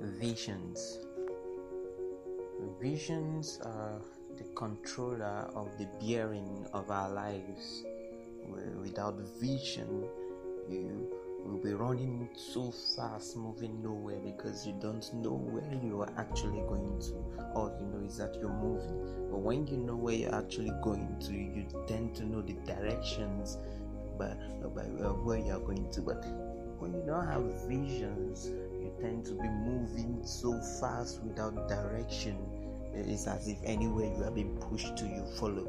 Visions. Visions are the controller of the bearing of our lives. Without vision, you will be running so fast, moving nowhere because you don't know where you are actually going to. All you know is that you're moving. But when you know where you're actually going to, you tend to know the directions by, by where you are going to. But when you don't have visions, you tend to be moving so fast without direction. It's as if anywhere you are being pushed to, you follow.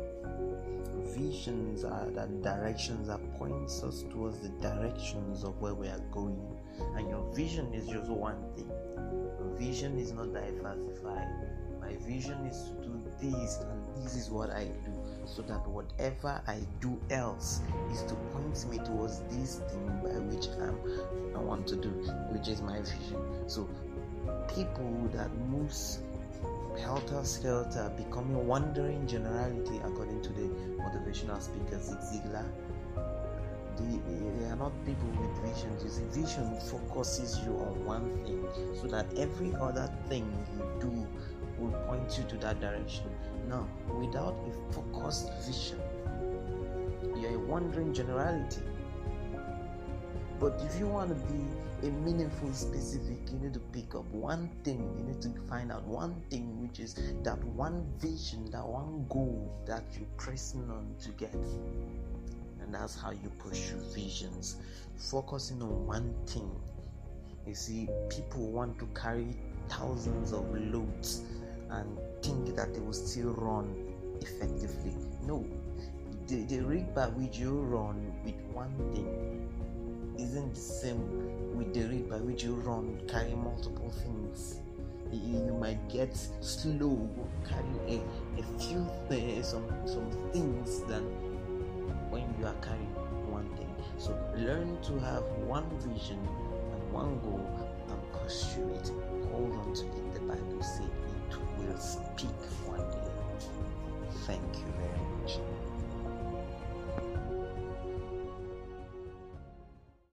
Visions are that directions that points us towards the directions of where we are going. And your vision is just one thing. Vision is not diversified. My vision is to do this, and this is what I do so that whatever I do else is to thing by which I'm, I want to do, which is my vision. So people that moves helter skelter, becoming wandering generality, according to the motivational speaker Zig Ziglar. They, they are not people with visions. You see, vision focuses you on one thing so that every other thing you do will point you to that direction. Now, without a focused vision, you're a wandering generality. But if you want to be a meaningful specific, you need to pick up one thing, you need to find out one thing, which is that one vision, that one goal that you're pressing on to get. And that's how you pursue visions, focusing on one thing. You see, people want to carry thousands of loads and think that they will still run effectively. No, the, the rate by which you run with one thing isn't the same with the rate by which you run carrying multiple things. You, you might get slow carrying a, a few things, some some things than when you are carrying one thing. So learn to have one vision and one goal and pursue it. Hold on to it. The Bible says it will speak one day. Thank you.